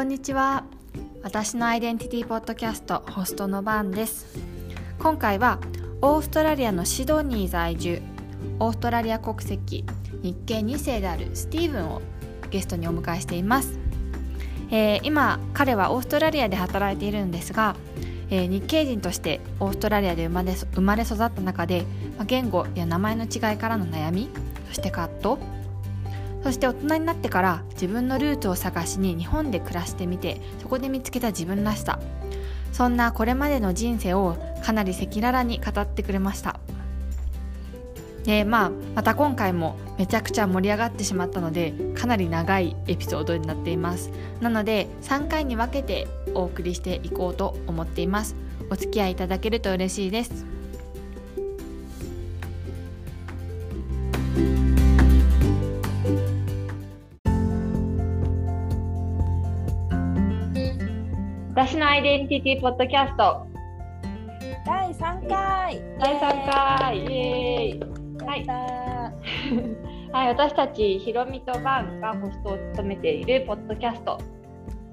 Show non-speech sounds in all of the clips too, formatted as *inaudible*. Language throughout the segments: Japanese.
こんにちは。私のアイデンティティポッドキャストホストのバンです。今回はオーストラリアのシドニー在住オーストラリア国籍日系2世であるスティーブンをゲストにお迎えしています、えー、今彼はオーストラリアで働いているんですが、えー、日系人としてオーストラリアで生まれ生まれ育った中で、ま、言語や名前の違いからの悩みそして葛藤そして大人になってから自分のルーツを探しに日本で暮らしてみてそこで見つけた自分らしさ。そんなこれまでの人生をかなり赤裸々に語ってくれました。でまあまた今回もめちゃくちゃ盛り上がってしまったのでかなり長いエピソードになっています。なので3回に分けてお送りしていこうと思っています。お付き合いいただけると嬉しいです。私のアイデンティティポッドキャスト。第3回。第3回。イエーイ。はい。*laughs* はい、私たちひろみとバンがホストを務めているポッドキャスト。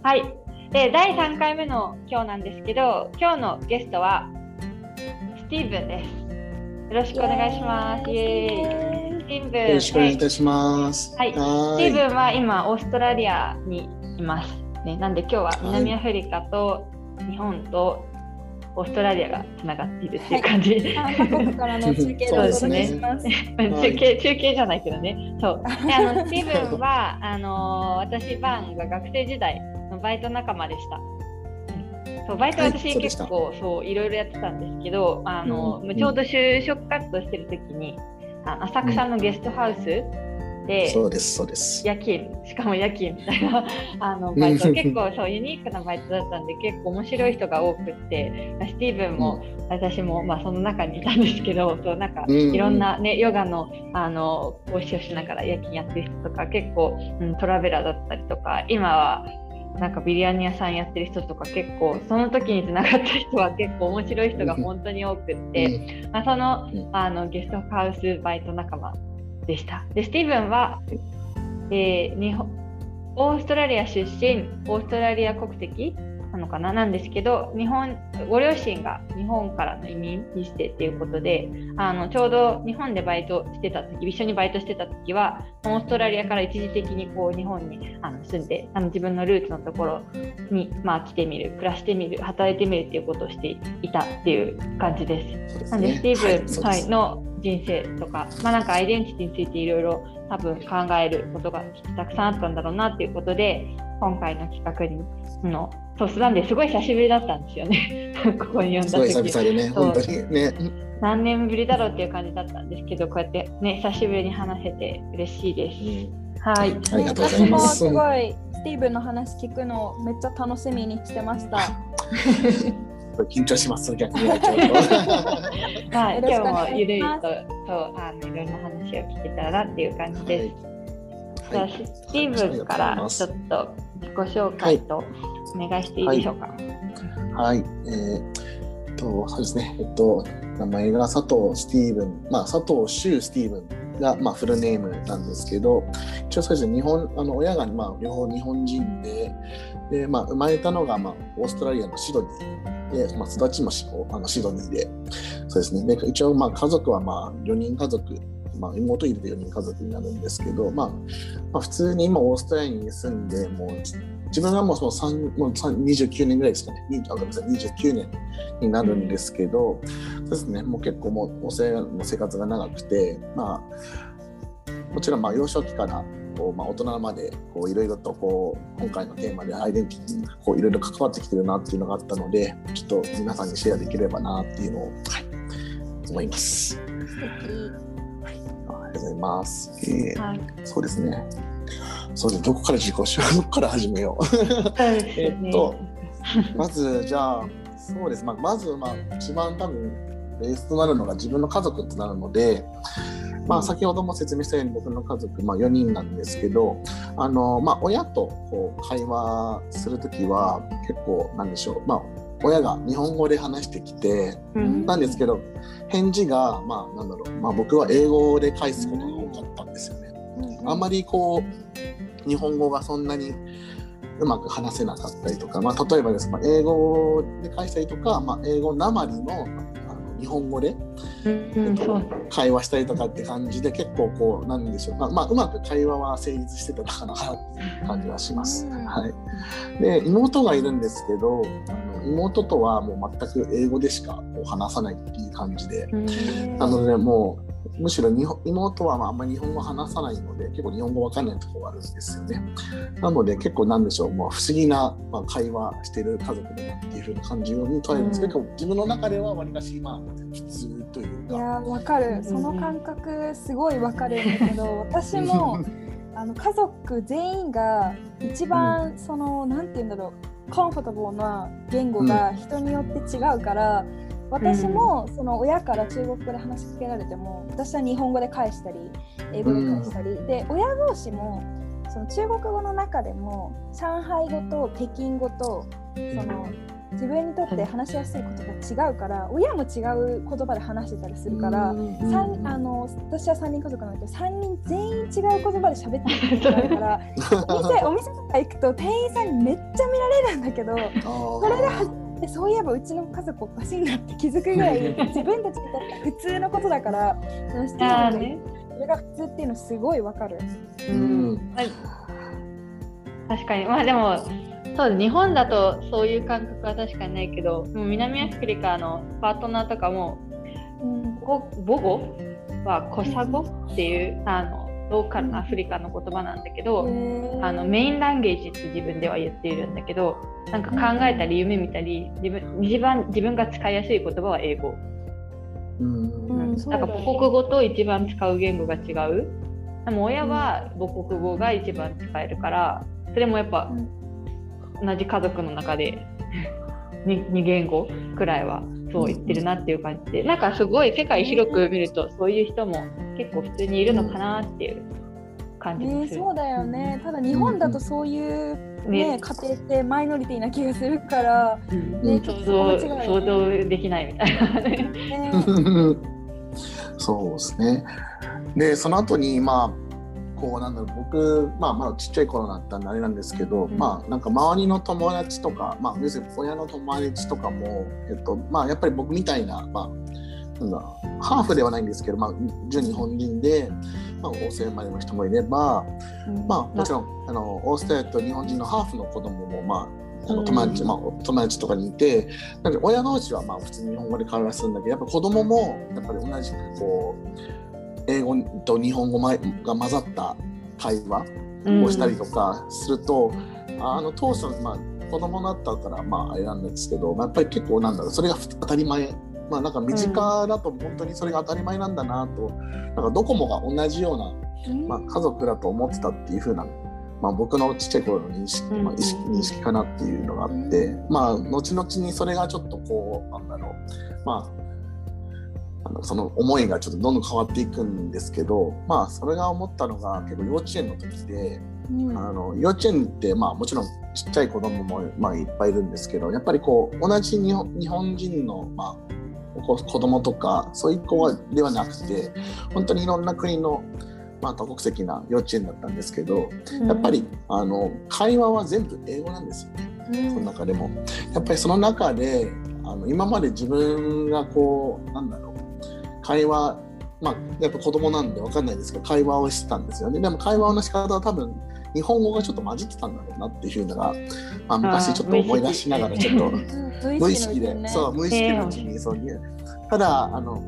はい。で第3回目の今日なんですけど今日のゲストはスティーブンです。よろしくお願いします。イエーイ。スティーブン。よろしくお願いいたします。はい、はい、スティーブンは今オーストラリアにいます。ね、なんで今日は南アフリカと日本とオーストラリアがつながっているっていう感じ。はい、からの中継でお届けします。中継中継じゃないけどね。そう。*laughs* であのスティーブンはあの私バンが学生時代のバイト仲間でした。そうバイト私、はい、結構そういろいろやってたんですけど、あの、うん、ちょうど就職活動してる時に、あ浅草のゲストハウスでそうですそうです。夜勤しかも夜勤みたいな *laughs* あのバイト結構そうユニークなバイトだったんで結構面白い人が多くってスティーブンも、うん、私も、まあ、その中にいたんですけどそうなんかいろんな、ね、ヨガのあの講師をしながら夜勤やってる人とか結構、うん、トラベラーだったりとか今はなんかビリヤニ屋さんやってる人とか結構その時につながった人は結構面白い人が本当に多くって、まあ、そのあのゲストハウスバイト仲間でした。でスティーブンは、えー、日本オーストラリア出身オーストラリア国籍なのかな？なんですけど日本ご両親が日本からの移民にしてっていうことであのちょうど日本でバイトしてた時一緒にバイトしてた時はオーストラリアから一時的にこう日本にあの住んであの自分のルーツのところに、まあ、来てみる暮らしてみる働いてみるっていうことをしていたっていう感じです。なんでスティーブン、はい、の人生とか、まあ、なんかアイデンティティについていろいろ多分考えることがたくさんあったんだろうなっていうことで今回の企画にのそうスダンです。ごい久しぶりだったんですよね。*laughs* ここに呼んだ時。すごい久々でね本当にね。何年ぶりだろうっていう感じだったんですけどこうやってね久しぶりに話せて嬉しいです、うん、はい。ありがとうございます。すごいスティーブンの話聞くのめっちゃ楽しみにしてました *laughs* 緊張します逆に *laughs* *laughs* はい、今日もゆるいととあのいろんな話を聞けたらなっていう感じです。はい、じゃあスティーブンからちょっと自己紹介とお願いしていいでしょうか。はい、はい、えー、とそうですね。えっと名前が佐藤スティーブン、まあ佐藤修スティーブンがまあフルネームなんですけど、一応そうですね。日本あの親がまあ両方日本人で、でまあ生まれたのがまあオーストラリアのシドニー。で、まあ、育ちもあのシドニーで、そうですね。で、一応、まあ、家族はまあ、4人家族、まあ、妹いるで4人家族になるんですけど、まあ、まあ、普通に今、オーストラリアに住んで、もう、自分はもうその3もう29年ぐらいですかね、あごめんなさい。29年になるんですけど、そうですね、もう結構もうお世話の生活が長くて、まあ、もちろんまあ幼少期からこう、まあ、大人までいろいろとこう今回のテーマでアイデンティティにいろいろ関わってきてるなっていうのがあったのでちょっと皆さんにシェアできればなっていうのを、はい、思います。はい、ありがとうございます。えー、はい、そうですね。そうですどこから自己紹介から始めよう。えっとまずじゃあそうです、まあ、まず、まあ、一番多分ベースとなるのが自分の家族となるので、まあ、先ほども説明したように僕の家族、まあ、4人なんですけどあの、まあ、親とこう会話する時は結構なんでしょう、まあ、親が日本語で話してきて、うん、なんですけど返事が、まあ、なんだろう、まあ、僕は英語で返すことが多かったんですよね。うん、あん。まりこう日本語がそんなにうまく話せなかったりとか、まあ、例えばです、まあ、英語で返したりとか、まあ、英語なまりの日本語で、えっと、会話したりとかって感じで結構こうなんでしょう、まあ、まあ、うまく会話は成立してたのかなっていう感じはします。はい、で妹がいるんですけどあの妹とはもう全く英語でしか話さないっていう感じでなのでもうむしろ妹はまああんまり日本語話さないので結構日本語わかんないところがあるんですよね。なので結構なんでしょうもう不思議な、まあ、会話してる家族だなっていうふうな感じに捉えるんですけど、うん、自分の中ではわりかしまあ普通というか。いやわかるその感覚すごいわかるんだけど *laughs* 私もあの家族全員が一番その、うん、なんて言うんだろうコンフォタブルな言語が人によって違うから。うん私もその親から中国語で話しかけられても私は日本語で返したり英語で返したり、うん、で親同士もその中国語の中でも上海語と北京語とその自分にとって話しやすいことが違うから親も違う言葉で話してたりするから、うん、あの私は3人家族なんだけど3人全員違う言葉で喋ってる *laughs* ことがあるからお店お店とか行くと店員さんにめっちゃ見られるんだけどそれででそういえばうちの家族おかしいなって気づくぐらい *laughs* 自分たちにとって普通のことだからそのシティね、それが普通っていうのすごいわかる。うん、確かに。まあでもそう日本だとそういう感覚は確かにないけどもう南アフリカのパートナーとかも、うん、母語はコサ語っていうあのローカルなアフリカの言葉なんだけど、あのメインランゲージって自分では言っているんだけどなんか考えたり夢見たり自分一番自分が使いやすい言葉は英語。うん、なんか母国語と一番使う言語が違う。でも親は母国語が一番使えるからそれもやっぱ同じ家族の中で 2, 2言語くらいはそう言ってるなっていう感じでなんかすごい世界広く見るとそういう人も結構普通にいるのかなっていう感じです、ね、そうだよね。ただ日本だとそういうね、ね、家庭ってマイノリティな気がするから、ね、想像想像できないみたいな。ね。*laughs* そうですね。でその後にまあこうなんだろう僕、まあ、まだちっちゃい頃だったんであれなんですけど、うん、まあなんか周りの友達とか、まあ、要するに親の友達とかも、えっとまあ、やっぱり僕みたいな,、まあ、なんだハーフではないんですけど、まあ、純日本人で、まあ、オーストラリアまでの人もいれば、うん、まあ、もちろんあのオーストラリアと日本人のハーフの子供もまああの友達、まあ、友達とかにいてなんで親同士はまあ普通に日本語で会話するんだけどやっぱ子供もやっぱり同じくこう英語と日本語が混ざった会話をしたりとかすると、うん、あの当初、まあ、子供だったからまああれなんですけど、まあ、やっぱり結構なんだろうそれが当たり前。まあなんか身近だと本当にそれが当たり前なんだなと、うん、なんかドコモが同じような、まあ、家族だと思ってたっていう風な、まあ、僕のちっちゃい頃の認識,、まあ、意識認識かなっていうのがあって、まあ後々にそれがちょっとこうなんだろうまああのその思いがちょっとどんどん変わっていくんですけどまあそれが思ったのが結構幼稚園の時で、うん、あの幼稚園ってまあもちろんちっちゃい子供もまあいっぱいいるんですけどやっぱりこう同じ日本日本人のまあ子供とかそういう子ではなくて本当にいろんな国のまあ、多国籍な幼稚園だったんですけど、やっぱりあの会話は全部英語なんですよね、うん、その中でも。やっぱりその中であの今まで自分がこうなんだろう会話まあやっぱ子供なんで分かんないですけど会話をしてたんですよね。でも会話の仕方は多分日本語がちょっと混じってたんだろうなっていうのが、まあ、昔ちょっと思い出しながらちょっと無意識で、ね、そう無意識のうちにそういう。ただあの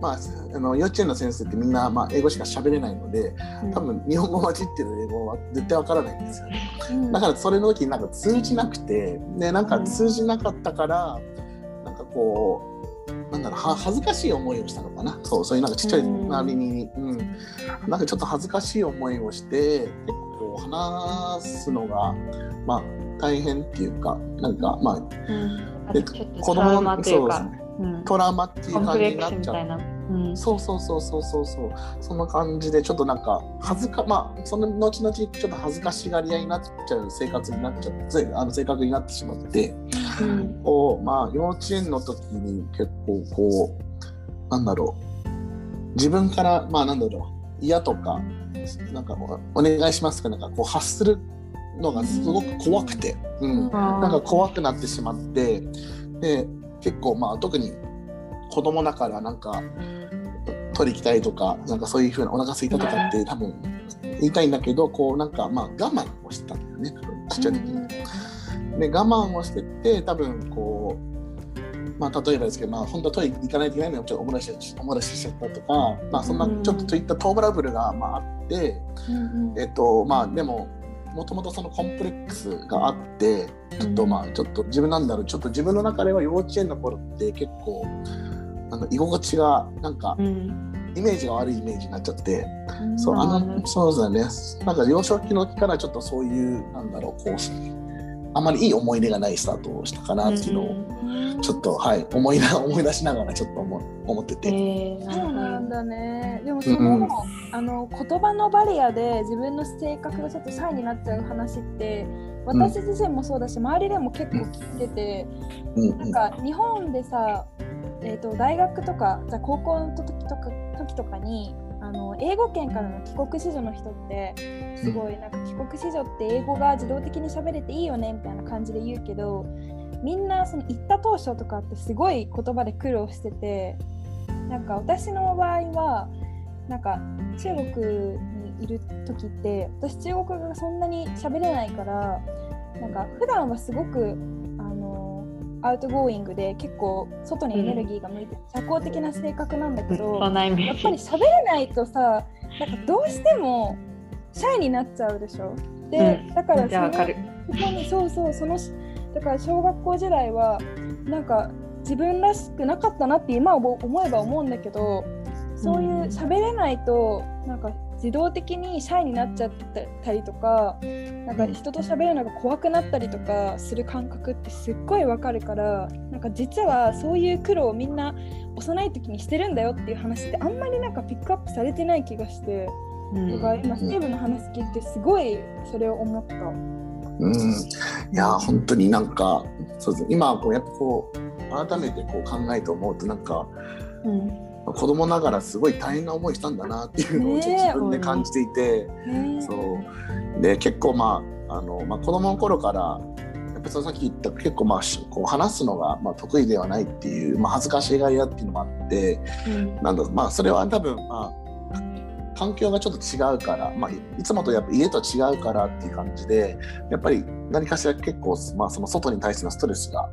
まあ、あの幼稚園の先生ってみんな、まあ、英語しか喋れないので多分日本語混じってる英語は絶対わからないんですよ、ね、だからそれの時になんか通じなくてでなんか通じなかったから、なんかこうなんだろう恥ずかしい思いをしたのかな。そうそういうなんかちっちゃいなりに、うん、なんかちょっと恥ずかしい思いをして結構話すのがまあ大変っていうかなんかまあ、うん、で子供のそうですね、うん、トラウマっていう感じになっちゃう。うん、そうそうそうそうそう。そうそんな感じでちょっとなんか恥ずかまあその後々ちょっと恥ずかしがり屋になっちゃう生活になっちゃってあの性格になってしまって、うん、こうまあ幼稚園の時に結構こうなんだろう。自分からまあなんだろう。嫌とかなんかお願いしますかなんかこう発するのがすごく怖くて、うん、なんか怖くなってしまってで結構まあ特に子供だからなんか取り行きたいとかなんかそういうふうなお腹空いたとかって多分言いたいんだけどこうなんかまあ我慢をしてたんだよね。に。で我慢をしてて多分こうまあ例えばですけどまあ本当はトイレ行かないといけないのをちょっと思い出し思い出しちゃったとかまあそんなちょっとといったトラブルがまああって、えっとまあでももともとそのコンプレックスがあってちょっとまあちょっと自分なんだろうちょっと自分の中では幼稚園の頃って結構あの居心地がなんか、イメージが悪いイメージになっちゃって、うん、そうあのそうですね。なんか幼少期の時からちょっとそういうなんだろうこうあまりいい思い出がないスタートをしたかなっていうのをちょっと、はい思いな *laughs* 思い出しながらちょっと思思ってて、えー、そうなんだね。でもその、うん、あの言葉のバリアで自分の性格がちょっとシャイになっちゃう話って私自身もそうだし、うん、周りでも結構聞いてて、うん、なんか日本でさ、えーと、大学とかじゃ高校の時とか時とかにあの英語圏からの帰国子女の人ってすごいなんか帰国子女って英語が自動的に喋れていいよねみたいな感じで言うけどみんなその行った当初とかってすごい言葉で苦労しててなんか私の場合はなんか中国にいる時って私中国語がそんなに喋れないからなんか普段はすごく outgoing で結構外にエネルギーが向いて社交的な性格なんだけど、うん、やっぱり喋れないとさなんかどうしてもシャイになっちゃうでしょ。で、うん、だからそのそこにそうそうそのだから小学校時代はなんか自分らしくなかったなって今思えば思うんだけどそういう喋れないとなんか自動的にシャイになっちゃったりとかなんか人と喋るのが怖くなったりとかする感覚ってすっごいわかるからなんか実はそういう苦労をみんな幼い時にしてるんだよっていう話ってあんまりなんかピックアップされてない気がして、うん、今スティーブの話聞いてすごいそれを思った。うん、いや本当になんかそうです、ね、今こうやっぱこう改めてこう考えて思うとなんか、うん子供ながらすごい大変な思いしたんだなっていうのを自分で感じていて、そう。で結構まああの、まあ、子供の頃からやっぱさっき言った結構まあこう話すのがまあ得意ではないっていう、まあ、恥ずかしがり屋っていうのもあって、うん、なんだまあそれは多分まあ環境がちょっと違うから、まあ、いつもとやっぱ家と違うからっていう感じでやっぱり何かしら結構、まあ、その外に対してのストレスが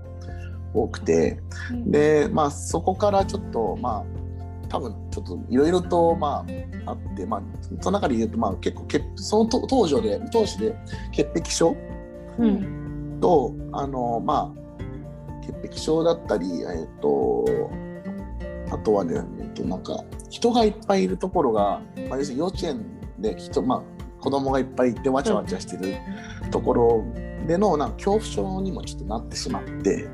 多くて、うん、で、まあ、そこからちょっと、まあ、多分ちょっといろいろとまああって、まあ、その中で言うとまあ結構けその当時で当時で潔癖症、うん、とあのまあ潔癖症だったり、えっと、あとはね、えっと、なんか人がいっぱいいるところが、まあ、要するに幼稚園で人、まあ、子供がいっぱいいてわちゃわちゃしてるところでのなんか恐怖症にもちょっとなってしまって。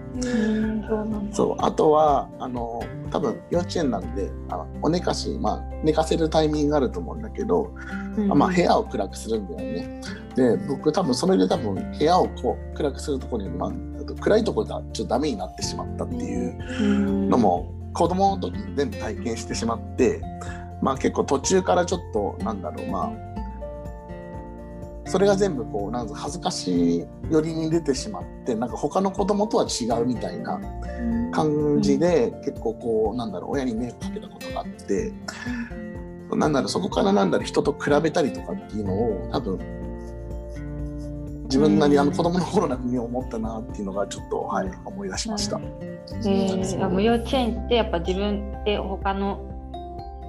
そうあとはあの多分幼稚園なんであのお寝かし、まあ、寝かせるタイミングがあると思うんだけど、うん、まあ、部屋を暗くするんだよね。で僕多分それで多分部屋をこう暗くするところに、まあ、暗いところがちょっとダメになってしまったっていうのも子供の時に全部体験してしまって、まあ、結構途中からちょっとなんだろうまあそれが全部こうなん恥ずかしい寄りに出てしまってなんか他の子供とは違うみたいな感じで、うん、結構こうなんだろう親に迷惑かけたことがあって、うん、なんだろうそこからなんだろう人と比べたりとかっていうのを多分自分なりあの子供の頃なに思ったなっていうのがちょっと、はい、思い出しました。えー、無幼稚園ってやっぱ自分で他の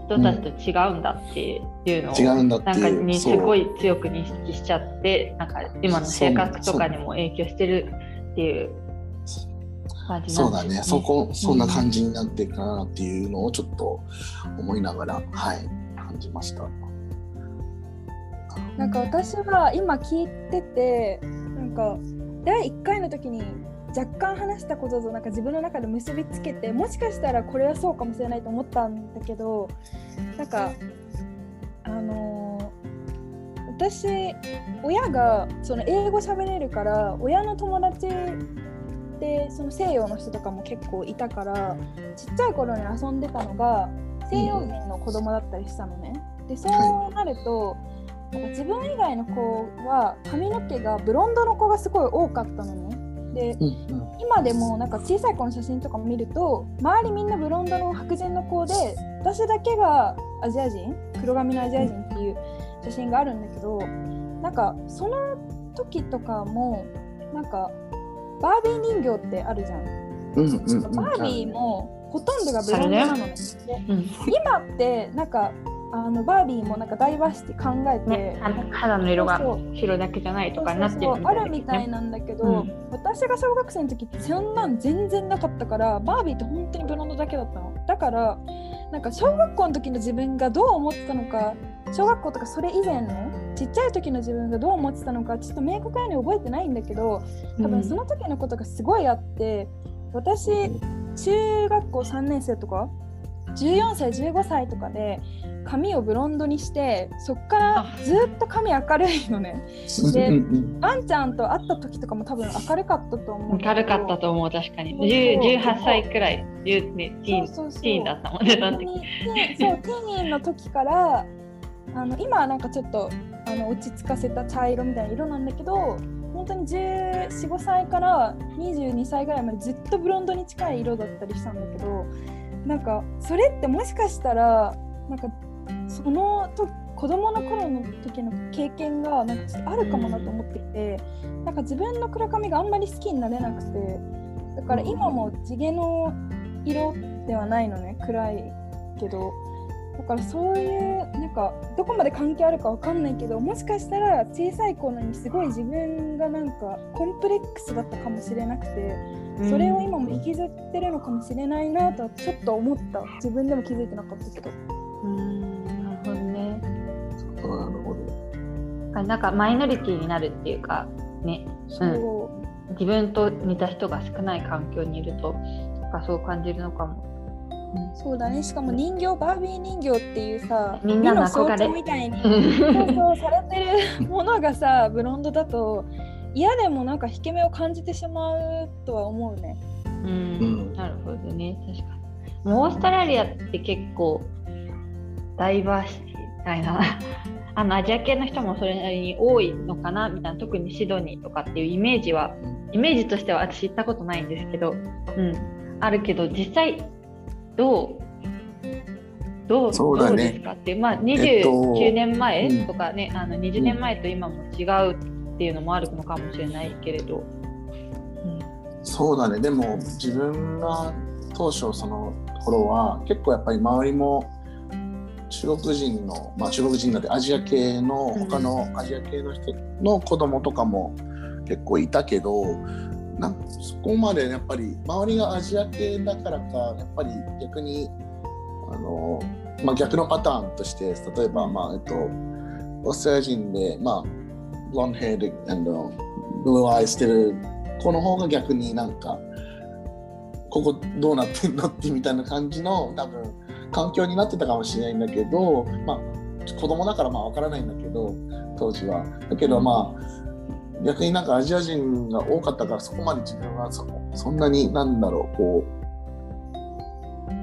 人たちと違うんだっていうのを、違うんだなんかにすごい強く認識しちゃってなんか今の性格とかにも影響してるっていう感じなんですね。そうだねそこそんな感じになっていくかなっていうのをちょっと思いながら、はい感じました。なんか私は今聞いててなんか第1回の時に若干話したこととなんか自分の中で結びつけてもしかしたらこれはそうかもしれないと思ったんだけどなんかあのー、私親がその英語喋れるから親の友達でその西洋の人とかも結構いたからちっちゃい頃に遊んでたのが西洋人の子供だったりしたのね。でそうなるとなんか自分以外の子は髪の毛がブロンドの子がすごい多かったのね。で、今でもなんか小さい子の写真とかも見ると周りみんなブロンドの白人の子で私だけがアジア人黒髪のアジア人っていう写真があるんだけどなんかその時とかもなんかバービー人形ってあるじゃん。うんうんうん。バービーもほとんどがブロンドなのね。でうん。今ってなんかあのバービーもなんかダイバーシティ考えて、ね、あ肌の色が白だけじゃないとかになってあるみたいななんだけど、うん。私が小学生の時ってそんなん全然なかったからバービーって本当にブロンドだけだったの。だからなんか小学校の時の自分がどう思ってたのか小学校とかそれ以前のちっちゃい時の自分がどう思ってたのかちょっと明確に覚えてないんだけど多分その時のことがすごいあって私中学校3年生とか14歳15歳とかで髪をブロンドにしてそっからずっと髪明るいのね。でワンちゃんと会った時とかも多分明るかったと思う明るかったと思う確かに。そうそう。10 18歳くらい。10ねティーンそうそうそう。ティーンだったもんねそうティーンの時からあの今はなんかちょっとあの落ち着かせた茶色みたいな色なんだけど本当に1415歳から22歳ぐらいまでずっとブロンドに近い色だったりしたんだけどなんかそれってもしかしたらなんかそのと子供の頃の時の経験がなんかあるかもなと思っていて、なんか自分の黒髪があんまり好きになれなくてだから今も地毛の色ではないのね暗いけど。だからそういうなんかどこまで関係あるかわかんないけどもしかしたら小さい頃にすごい自分がなんかコンプレックスだったかもしれなくてそれを今も引きずってるのかもしれないなとはちょっと思った。自分でも気づいてなかったけど。うんなるほど。なんかマイノリティになるっていうかねそう、自分と似た人が少ない環境にいるとなんかそう感じるのかも。そうだね。しかも人形バービー人形っていうさみんなの憧れ。徴みたいにうんそうそうされてるものがさ *laughs* ブロンドだと嫌でもなんか引け目を感じてしまうとは思うね。うん。うん。なるほどね。確かに。もうオーストラリアって結構ダイバーシティみたいなあのアジア系の人もそれなりに多いのかなみたいな。特にシドニーとかっていうイメージはイメージとしては私行ったことないんですけど、うん、あるけど実際どうどうそうだね。どうですかってまあえっと29年前うん。とかね、あの20年前と今も違うっていうのもあるのかもしれないけれど、うん。そうだね。でも自分が当初その頃は結構やっぱり周りも中国人の、まあ、中国人なんてアジア系のうん。他のアジア系の人の子供とかも結構いたけどなんそこまでやっぱり周りがアジア系だからかやっぱり逆にあの、まあ、逆のパターンとして例えば、まあえっと、オーストラリア人で、まあ、ブロンヘアであのブルーアイしてる子の方が逆になんかここどうなってんの？ってみたいな感じの多分環境になってたかもしれないんだけどまあ子供だからまあ分からないんだけど当時は。だけどまあ逆になんかアジア人が多かったからそこまで自分はそそんなになんだろうこ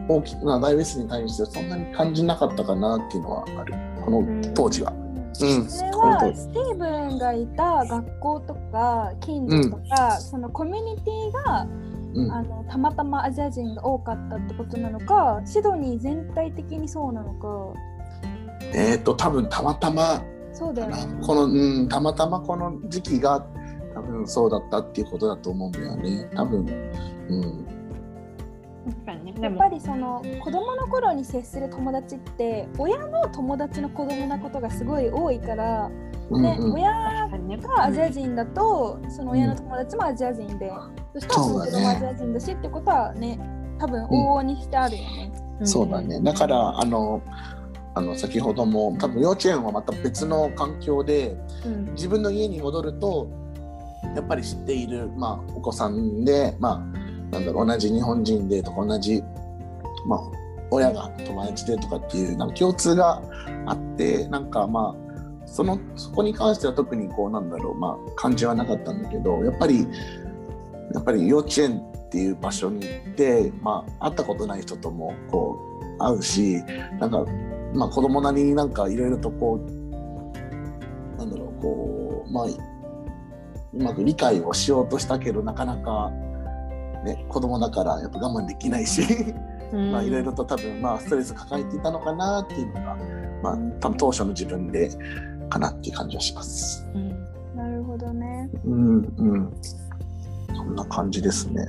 う大きなダイベースに対してそんなに感じなかったかなっていうのはある。この当時は。うん、それはスティーブンがいた学校とか近所とか、そのコミュニティがうん。あのたまたまアジア人が多かったってことなのかシドニー全体的にそうなのか。えっ、と多分たまたまそうだよね。この、うん、たまたまこの時期が多分そうだったっていうことだと思うんだよね。多分うんやっぱりその子供の頃に接する友達って親の友達の子供なことがすごい多いから、ねうんうん。親がアジア人だとその親の友達もアジア人で、そしたらその子供もアジア人だしってことはね多分往々にしてあるよね。そうだね。だからあのあの先ほども多分幼稚園はまた別の環境でうん。自分の家に戻るとやっぱり知っている、まあ、お子さんで、まあ、なんだろう同じ日本人でとか同じ、まあ、親が友達でとかっていうなんか共通があってなんかまあそのそこに関しては特にこうなんだろう、まあ、感じはなかったんだけどやっぱりやっぱり幼稚園っていう場所に行って、まあ、会ったことない人ともこう会うしなんか、まあ、子供なりになんかいろいろとこうなんだろうこうまあうまく理解をしようとしたけどなかなか、ね、子供だからやっぱ我慢できないし。*laughs* まあいろいろと多分まあストレス抱えていたのかなっていうのが、まあ、多分当初の自分でかなっていう感じはします。うん、なるほどね。うんうん。そんな感じですね。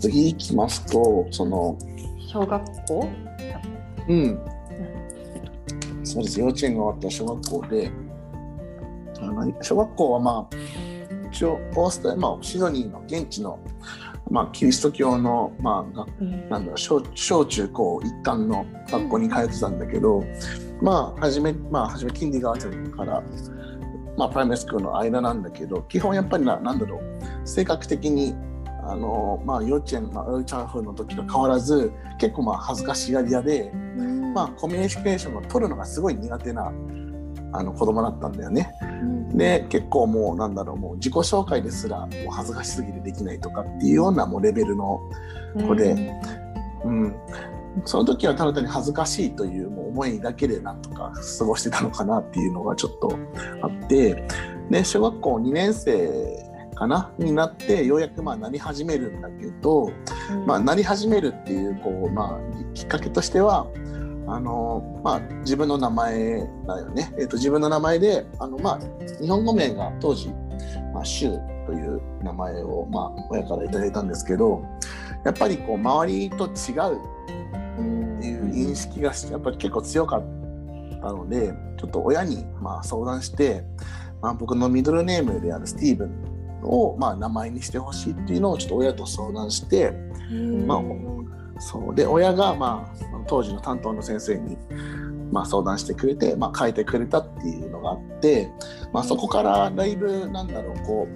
次行きますとその小学校？うん、そうです。幼稚園が終わった小学校であの小学校はまあ一応オーストラリア、まあ、シドニーの現地の、まあ、キリスト教の、まあ、うん、なんだろう小小中高一貫の学校に通ってたんだけど、まあ初めまあ初めキンディガーテンから、まあ、プライマリスクールの間なんだけど基本やっぱりななんだろう性格的にあのまあ、幼稚園、まあ、幼稚園風の時と変わらず結構まあ恥ずかしがり屋で、うん、まあ、コミュニケーションを取るのがすごい苦手なあの子供だったんだよね。うん、で結構もうなんだろうもう自己紹介ですらもう恥ずかしすぎてできないとかっていうようなもうレベルの子で、うん、うん、その時はただ単に恥ずかしいというもう思いだけでなんとか過ごしてたのかなっていうのがちょっとあって。で小学校2年生かな？になってようやくまあなり始めるんだけど、うん、まあ、なり始めるっていうこう、まあ、きっかけとしてはあの、まあ、自分の名前だよね、えーと、自分の名前であの、まあ、日本語名が当時、まあ、シュウという名前を、まあ、親から頂いたんですけどやっぱりこう周りと違うっていう認識がやっぱり結構強かったのでちょっと親にまあ相談して、まあ、僕のミドルネームであるスティーブンを、まあ、名前にしてほしいっていうのをちょっと親と相談して、まあ、そう。で親が、まあ、当時の担当の先生に、まあ、相談してくれて、まあ、書いてくれたっていうのがあって、まあ、そこからだいぶなんだろうこ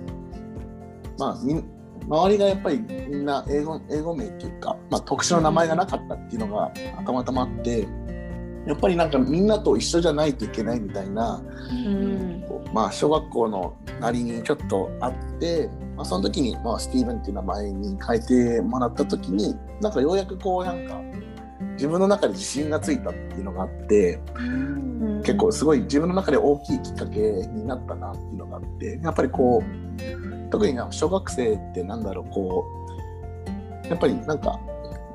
う、まあ、周りがやっぱりみんな英語英語名っていうか、まあ、特殊な名前がなかったっていうのがたまたまあってやっぱりなんかみんなと一緒じゃないといけないみたいな、うん、まあ、小学校のなりにちょっとあって、まあ、その時に、まあ、スティーブンっていう名前に変えてもらった時になんかようやくこうなんか自分の中で自信がついたっていうのがあって、うん、結構すごい自分の中で大きいきっかけになったなっていうのがあってやっぱりこう特に小学生ってなんだろうこうやっぱりなんか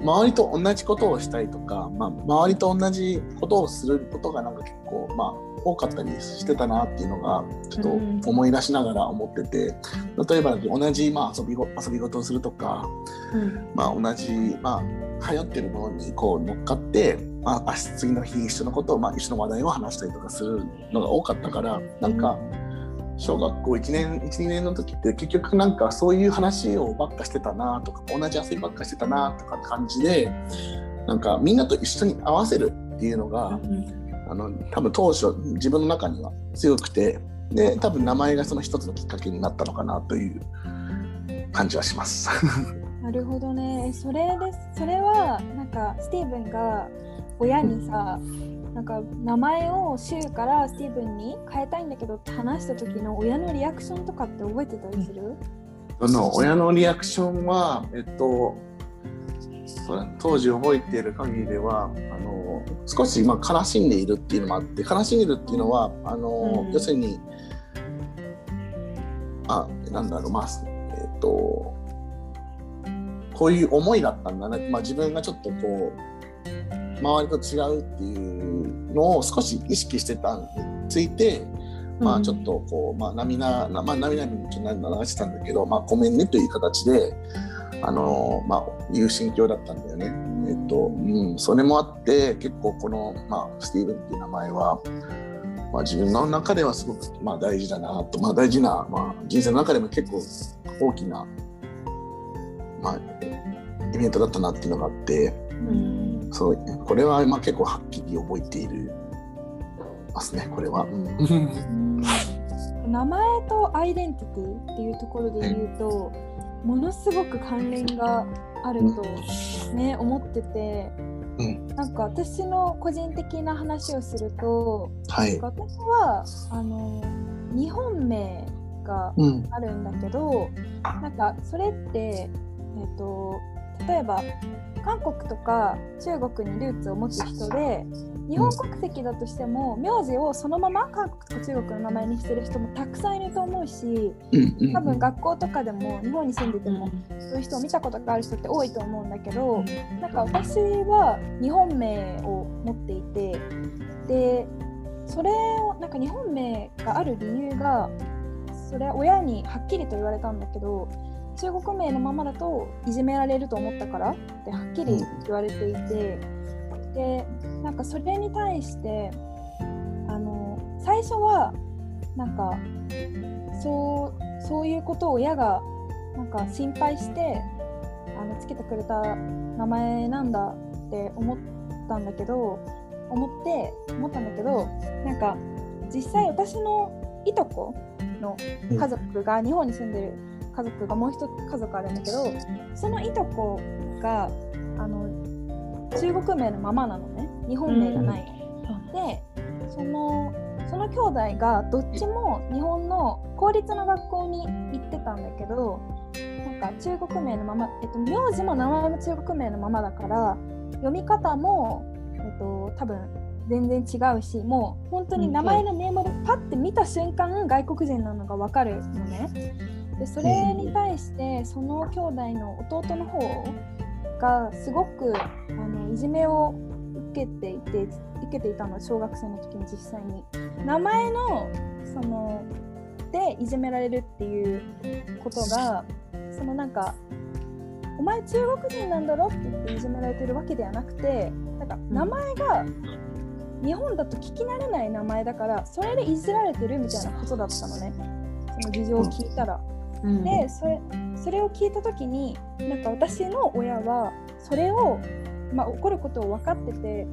周りと同じことをしたいとか、まあ、周りと同じことをすることがなんか結構、まあ、多かったりしてたなっていうのがちょっと思い出しながら思ってて、例えば同じ、まあ、遊び遊び事をするとか、うん、まあ、同じ、まあ、流行ってるものにこう乗っかって、まあ、次の日一緒のことを、まあ、一緒の話題を話したりとかするのが多かったからなんか。小学校1年12年の時って結局なんかそういう話をばっかしてたなとか同じ遊びばっかしてたなとか感じでなんかみんなと一緒に合わせるっていうのが、うん、あの多分当初自分の中には強くてで多分名前がその一つのきっかけになったのかなという感じはします。*laughs* なるほどねそれですそれはなんかスティーブンが親にさ、うんなんか名前をシューからスティーブンに変えたいんだけどって話した時の親のリアクションとかって覚えてたりする？その親のリアクションは、えっと、当時覚えている限りではあの少しまあ悲しんでいるっていうのもあって悲しんでるっていうのはあの、うん、要するにあなんだろうまあえっとこういう思いだったんだね、まあ、自分がちょっとこう周りと違うっていうのを少し意識してたについて、まあちょっとこう、まあ涙、まあ涙にちょっと流してたんだけど、まあごめんねという形で、あのまあいう心境だったんだよね。えっと、うん、それもあって結構この、まあ、スティーブンっていう名前は、まあ、自分の中ではすごく、まあ、大事だなと、まあ、大事な、まあ、人生の中でも結構大きな、まあ、イベントだったなっていうのがあって、うんそうこれはまあ結構はっきり覚えているますね。これは。名前とアイデンティティっていうところで言うと、ものすごく関連があるとね、思ってて、うん、なんか私の個人的な話をすると、はい、私はあの日本名があるんだけど、うん、なんかそれって、えーと例えば韓国とか中国にルーツを持つ人で日本国籍だとしても、名字をそのまま韓国とか中国の名前にしてる人もたくさんいると思うし、多分学校とかでも日本に住んでても、そういう人を見たことがある人って多いと思うんだけど、なんか私は日本名を持っていてでそれをなんか日本名がある理由がそれは親にはっきりと言われたんだけど中国名のままだといじめられると思ったからってはっきり言われていてでなんかそれに対してあの最初はなんかそうそういうことを親がなんか心配してあのつけてくれた名前なんだって思ったんだけど思って思ったんだけどなんか実際私のいとこの家族が日本に住んでる家族がもう一つ家族あるんだけどそのいとこがあの中国名のままなのね。日本名がない、うん、でそのその兄弟がどっちも日本の公立の学校に行ってたんだけどなんか中国名のまま、えっと、名字も名前も中国名のままだから読み方も、えっと、多分全然違うしもう本当に名前のネームでパッて見た瞬間、外国人なのが分かるのね。でそれに対してその兄弟の弟の方がすごくあのいじめを受けていて受けていたの小学生の時に実際に。名前のそのでいじめられるっていうことがそのなんかお前中国人なんだろって言っていじめられてるわけではなくてなんか名前が日本だと聞き慣れない名前だからそれでいじられてるみたいなことだったのね。その事情を聞いたら。うん、でそれそれを聞いた時になんか私の親はそれを、まあ、起こることを分かってて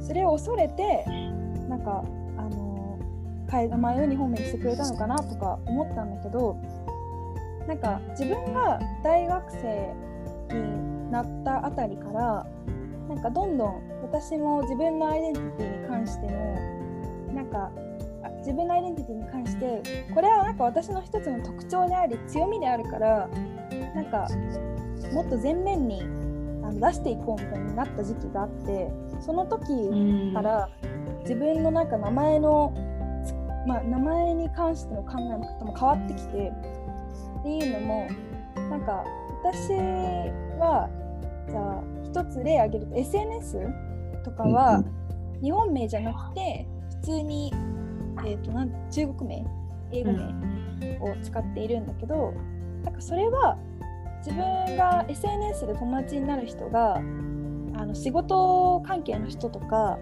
それを恐れてなんかあの名前を日本名にしてくれたのかなとか思ったんだけどなんか自分が大学生になったあたりからなんかどんどん私も自分のアイデンティティに関してのなんか自分のアイデンティティに関してこれはなんか私の一つの特徴であり強みであるからなんかもっと前面にあの出していこうみたいになった時期があってその時から自分のなんか名前の、まあ、名前に関しての考え方も変わってきてっていうのもなんか私はじゃあ一つ例挙げると SNS とかは日本名じゃなくて普通に、なん中国名英語名を使っているんだけど、なんかそれは自分が SNS で友達になる人があの仕事関係の人とか、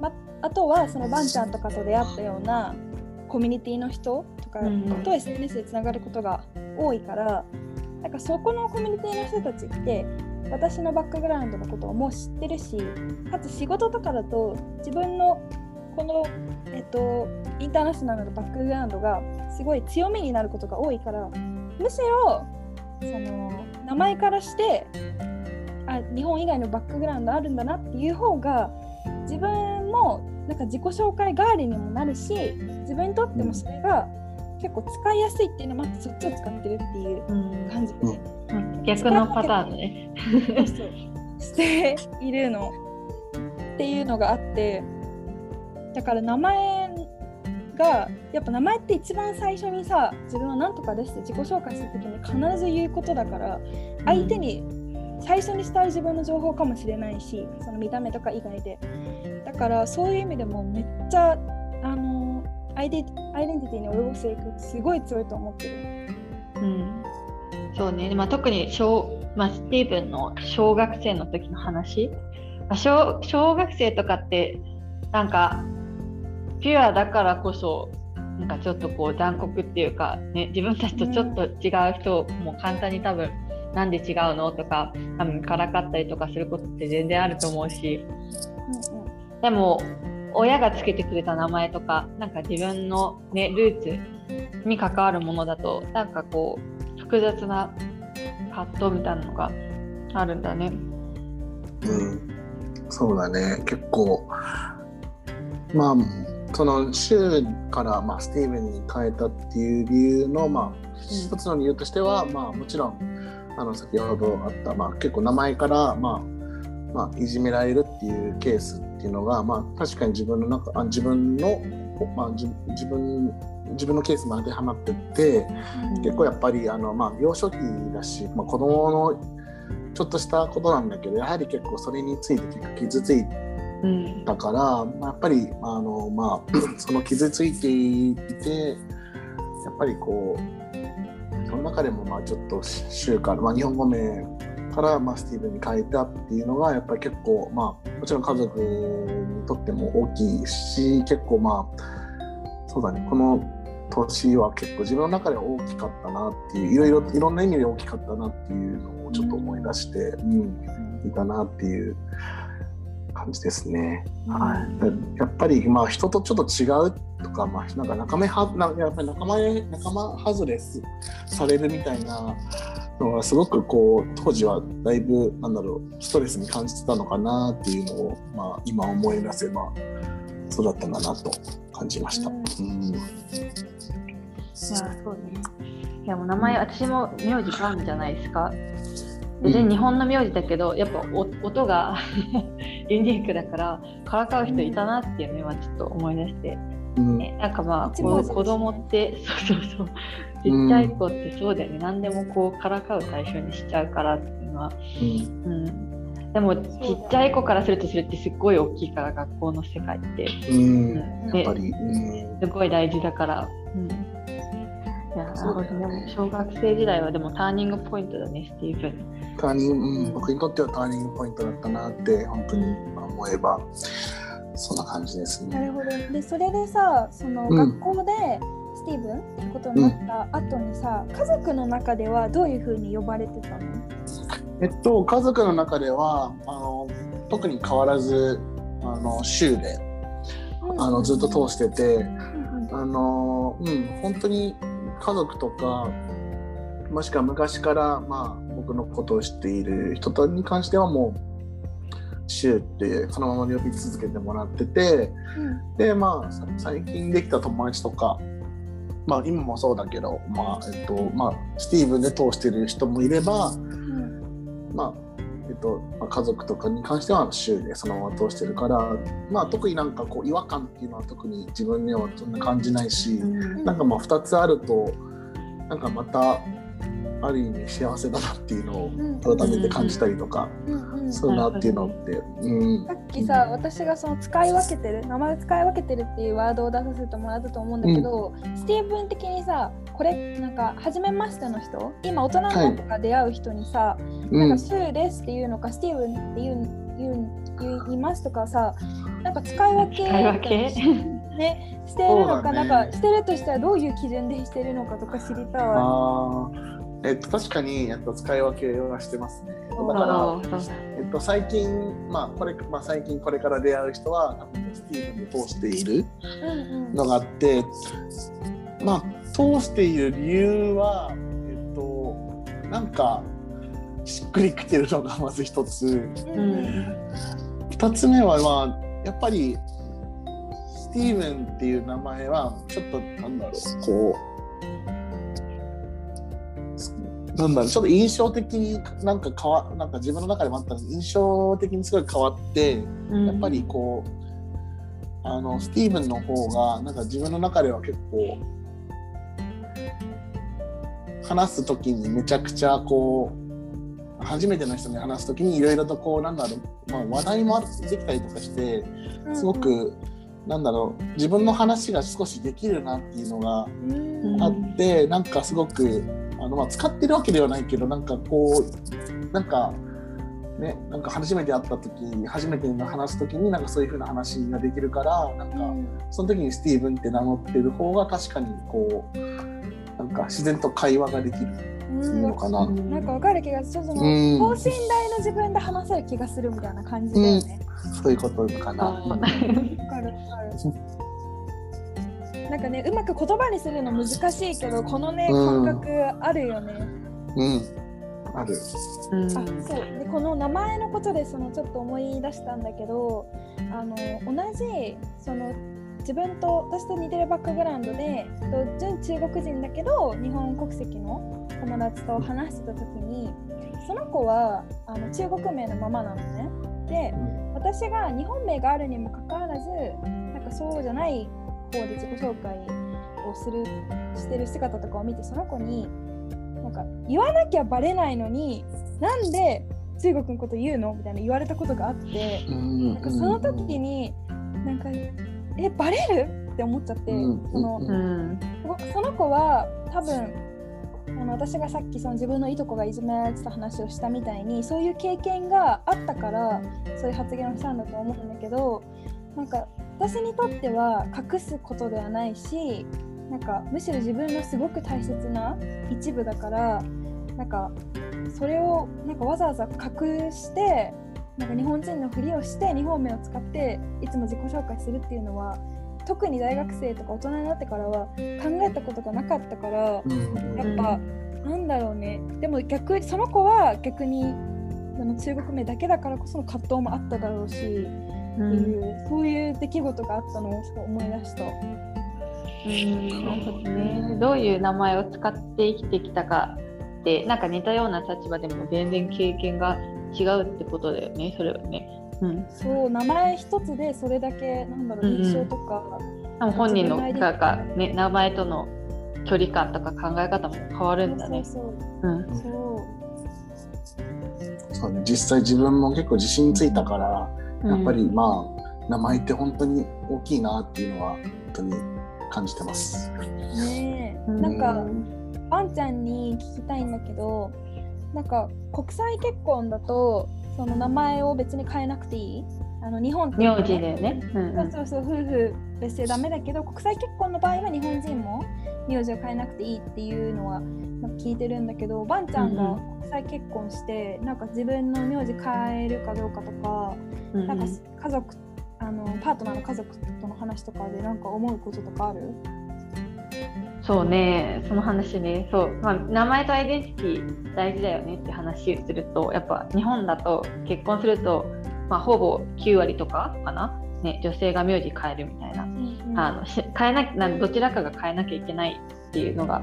ま、あとはそのバンちゃんとかと出会ったようなコミュニティの人とかと SNS でつながることが多いから、なんかそこのコミュニティの人たちって私のバックグラウンドのことをもう知ってるしかつ仕事とかだと自分のこの、えっと、インターナショナルのバックグラウンドがすごい強みになることが多いからむしろその名前からしてあ日本以外のバックグラウンドあるんだなっていう方が自分もなんか自己紹介代わりにもなるし自分にとってもそれが結構使いやすいっていうのもあってそっちを使ってるっていう感じで、うん、逆のパターンね。しているの。っていうのがあってだから名前がやっぱ名前って一番最初にさ自分は何とかですって自己紹介する時に必ず言うことだから相手に最初に伝える自分の情報かもしれないしその見た目とか以外で。だからそういう意味でもめっちゃあのアイデアイデンティティに及ぼす影響すごい強いと思ってる。うん。そうね、まあ、特に小、まあ、スティーブンの小学生の時の話。小小学生とかってなんかピュアだからこそなんかちょっとこう残酷っていうか、ね、自分たちとちょっと違う人も簡単に多分なんで違うのとか多分からかったりとかすることって全然あると思うし、うんうん、でも親がつけてくれた名前とかなんか自分の、ね、ルーツに関わるものだとなんかこう複雑な葛藤みたいなのがあるんだね。うん、そうだね。結構まあその週から、まあ、スティーブンに変えたっていう理由の、まあ、一つの理由としては、まあ、もちろんあの先ほどあった、まあ、結構名前から、まあまあ、いじめられるっていうケースっていうのが、まあ、確かに自分の中あ自分の、まあ、自自分自分のケースも当てはまってて、結構やっぱりあの、まあ、幼少期だし、まあ、子供のちょっとしたことなんだけどやはり結構それについて結構傷ついたから、まあ、やっぱりあの、まあ、*clears throat* その傷ついていてやっぱりこうその中でもまあちょっと週から、まあ、日本語名からまあスティーブンに変えたっていうのがやっぱり結構まあもちろん家族にとっても大きいし結構まあそうだねこの年は結構自分の中では大きかったなっていういろいろいろんな意味で大きかったなっていうのをちょっと思い出して、うん、いたなっていう感じですね。はい、やっぱりまあ人とちょっと違うとか、まあ、なんか仲間はなやっぱり仲間仲間外れされるみたいなのがすごくこう当時はだいぶなんだろうストレスに感じてたのかなっていうのを、まあ、今思い出せばそうだったんだなと感じました。うん、うん、いやそうねいやもう名前私も名字買うんじゃないですか。別に日本の名字だけど、やっぱ音が *laughs* ユニークだからからかう人いたなっていうのを今ちょっと思い出して、うん、なんかまあ子供ってそうそうそう。ちっちゃい子ってそうだよね、うん、何でもこうからかう対象にしちゃうからっていうのは、うん、うん、でもちっちゃい子からするとそれってすっごい大きいから学校の世界って、うん、やっぱり、すごい大事だから。うんいやなるほどね。小学生時代はでもターニングポイントだね、スティーブン。ターニング、うん、僕にとってはターニングポイントだったなって本当に思えばそんな感じですね。なるほど。でそれでさその学校で、スティーブンってことになった後にさ、うん、家族の中ではどういうふうに呼ばれてたの？えっと家族の中ではあの特に変わらずあの週で、うん、あのずっと通してて、うん、あのうん本当に家族とかもしくは昔からまあ僕のことを知っている人に関してはもうシューってそのまま呼び続けてもらってて、うん、でまあ最近できた友達とかまあ今もそうだけどまあえっとまあスティーブンで通してる人もいれば、うん、まあえっとまあ、家族とかに関しては週でそのまま通してるから、まあ、特になんかこう違和感っていうのは特に自分にはそんな感じないし、うん、なんかまあ2つあるとなんかまたある意味幸せだなっていうのを改めて感じたりとか、そうなっていうのって、うん、さっきさ私がその使い分けてる名前を使い分けてるっていうワードを出させてもらったと思うんだけど、うん、スティーブン的にさこれなんか初めましての人？今大人になってから出会う人にさ、はい、なんかシューですっていうのか、スティーブンっていう言う言いますとかさなんか使い分け *laughs* ね、してるのか、ね、なんかしてるとしたらどういう基準でしてるのかとか知りたい。わ。えっと、確かに、えっと、使い分けはしてますね。だから、えっと、最近、まあこれまあ、最近これから出会う人は多分スティーブンを通しているのがあって、うんうん、まあ通している理由は、えっと、なんかしっくりきてるのがまず一つ、うん、二つ目は、まあ、やっぱりスティーブンっていう名前はちょっとなんだろうこうなんだろうちょっと印象的になんか変わなんか自分の中でもあった印象的にすごい変わって、うん、やっぱりこうあのスティーブンの方がなんか自分の中では結構話す時にめちゃくちゃこう初めての人に話す時にいろいろとこうなんだろう、まあ、話題もできたりとかしてすごく、うん、なんだろう自分の話が少しできるなっていうのがあって、うん、なんかすごくあのまあ使ってるわけではないけどなんかこうなんかねなんか初めて会った時初めて話す時になんかそういう風な話ができるからなんか、その時にスティーブンって名乗ってる方が確かにこうか自然と会話ができる。いいのかな、なんかわかる気がする。その、等身大の自分で話せる気がするみたいな感じだよね。そういうことかな。わかるわかる。なんかねうまく言葉にするの難しいけどこのね、感覚あるよね。うんある。あそうでこの名前のことでそのちょっと思い出したんだけどあの同じその自分と私と似てるバックグラウンドで純中国人だけど日本国籍の友達と話してた時にその子はあの中国名のままなのね。で私が日本名があるにもかかわらずなんかそうじゃない方で自己紹介をするしてる姿とかを見てその子になんか言わなきゃバレないのになんで中国のこと言うの？みたいな言われたことがあってなんかその時になんかえバレる？って思っちゃって、そのその子は多分あの私がさっきその自分のいとこがいじめられてた話をしたみたいにそういう経験があったからそういう発言をしたんだと思うんだけどなんか私にとっては隠すことではないしなんかむしろ自分のすごく大切な一部だからなんかそれをなんかわざわざ隠してなんか日本人のふりをして日本名を使っていつも自己紹介するっていうのは特に大学生とか大人になってからは考えたことがなかったから、やっぱなんだろうね。でも逆その子は逆にあの中国名だけだからこその葛藤もあっただろうし、うん、っていうそういう出来事があったのをすごい思い出した。うん。なるほどね、どういう名前を使って生きてきたかってなんか似たような立場でも全然経験が違うってことだよねそれはね。うん、そう名前一つでそれだけなんだろう印象とか、うん、本人のなんか、ね、名前との距離感とか考え方も変わるんだね。そうね実際自分も結構自信ついたから、やっぱりまあ名前って本当に大きいなっていうのは本当に感じてます。ねえ、なんか、あんちゃんに聞きたいんだけどなんか国際結婚だとその名前を別に変えなくていい？あの日本って、ね、名字でね、うんうん、そうそう夫婦別姓ダメだけど国際結婚の場合は日本人も名字を変えなくていいっていうのは聞いてるんだけどばんちゃんが国際結婚して、うん、なんか自分の名字変えるかどうかとか、うんうん、なんか家族あのパートナーの家族との話とかでなんか思うこととかある？そうね、その話ね、そう、まあ、名前とアイデンティティ大事だよねって話すると、やっぱ日本だと結婚すると、まあ、ほぼ9割とかかな、ね、女性が名字変えるみたいな、うんうん、あの変えななどちらかが変えなきゃいけないっていうのが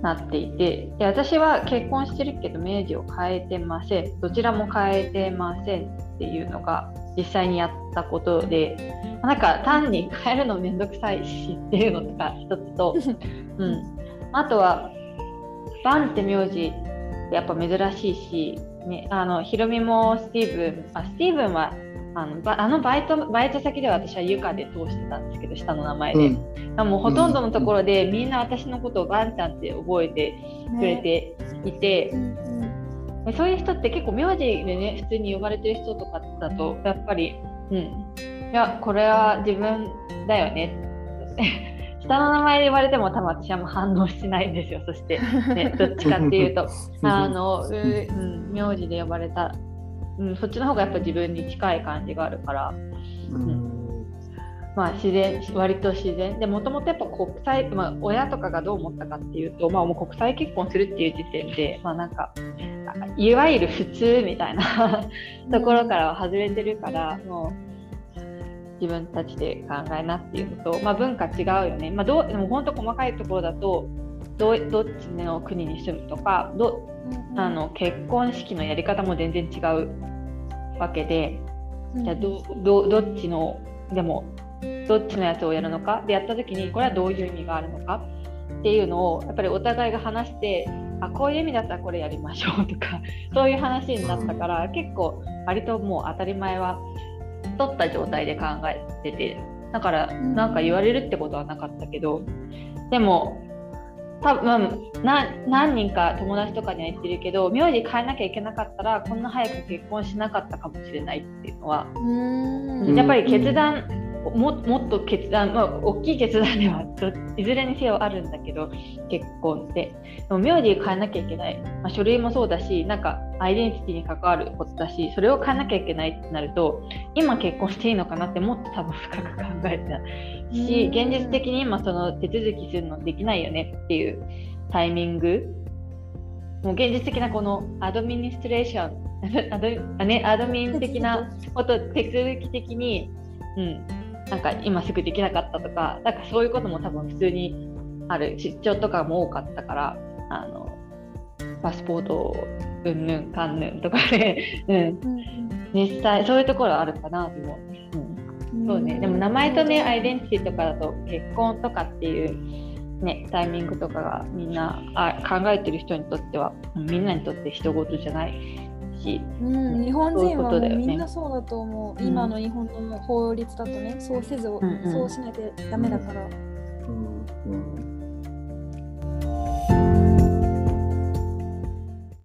なっていて。で私は結婚してるけど名字を変えてません。どちらも変えてませんっていうのが実際にやったことでなんか単に変えるのめんどくさいしっていうのとか一つと、*laughs* うん、あとはバンって名字ってやっぱ珍しいし、ね、あのヒロミもスティーブンあスティーブンはあのあのバイトバイト先では私はユカで通してたんですけど下の名前で、うん、もうほとんどのところでみんな私のことをバンちゃんって覚えてくれていて、ねそういう人って結構名字でね普通に呼ばれてる人とかだとやっぱりうん。いやこれは自分だよね。*laughs* 下の名前で言われても多分私はもう反応しないんですよ。そして、ね、*laughs* どっちかっていうと。あのう、うん、名字で呼ばれた、うん、そっちの方がやっぱ自分に近い感じがあるから、うん、まあ、自然割と自然。でもともとやっぱ国際、まあ、親とかがどう思ったかっていうと、まあ、もう国際結婚するっていう時点で、まあ、なんかいわゆる普通みたいな *laughs* ところからは外れてるからもう自分たちで考えなっていうのと、まあ、文化違うよね、まあ、どうでも本当細かいところだとどどっちの国に住むとかどあの結婚式のやり方も全然違うわけでじゃあどどどっちのでもどっちのやつをやるのか？でやった時にこれはどういう意味があるのか？っていうのをやっぱりお互いが話してあこういう意味だったらこれやりましょうとか *laughs* そういう話になったから結構割ともう当たり前は取った状態で考えててだから何か言われるってことはなかったけどでも多分何人か友達とかには言ってるけど名字変えなきゃいけなかったらこんな早く結婚しなかったかもしれないっていうのはやっぱり決断ももっと決断、まあ、大きい決断ではいずれにせよあるんだけど結婚って。でも名字変えなきゃいけない、まあ、書類もそうだしなんかアイデンティティに関わることだしそれを変えなきゃいけないってなると今結婚していいのかなってもっと多分深く考えた。し現実的に今その手続きするのできないよねっていうタイミング。もう現実的なこのアドミニストレーション。*laughs* アド,、ね、アドミン的なこと手続き的に、うん、なんか今すぐできなかったとかなんかそういうことも多分普通にある。出張とかも多かったからあのパスポートうんぬんかんぬんとかで、うん、実際そういうところあるかなと思う、うん、そうね。でも名前とねアイデンティティとかだと結婚とかっていうねタイミングとかがみんなあ考えてる人にとってはみんなにとって人事じゃないうん、日本人はみんなそうだと思う、今の日本の法律だとね、そうせず、うんうん、そうしないとダメだから。うん、うん。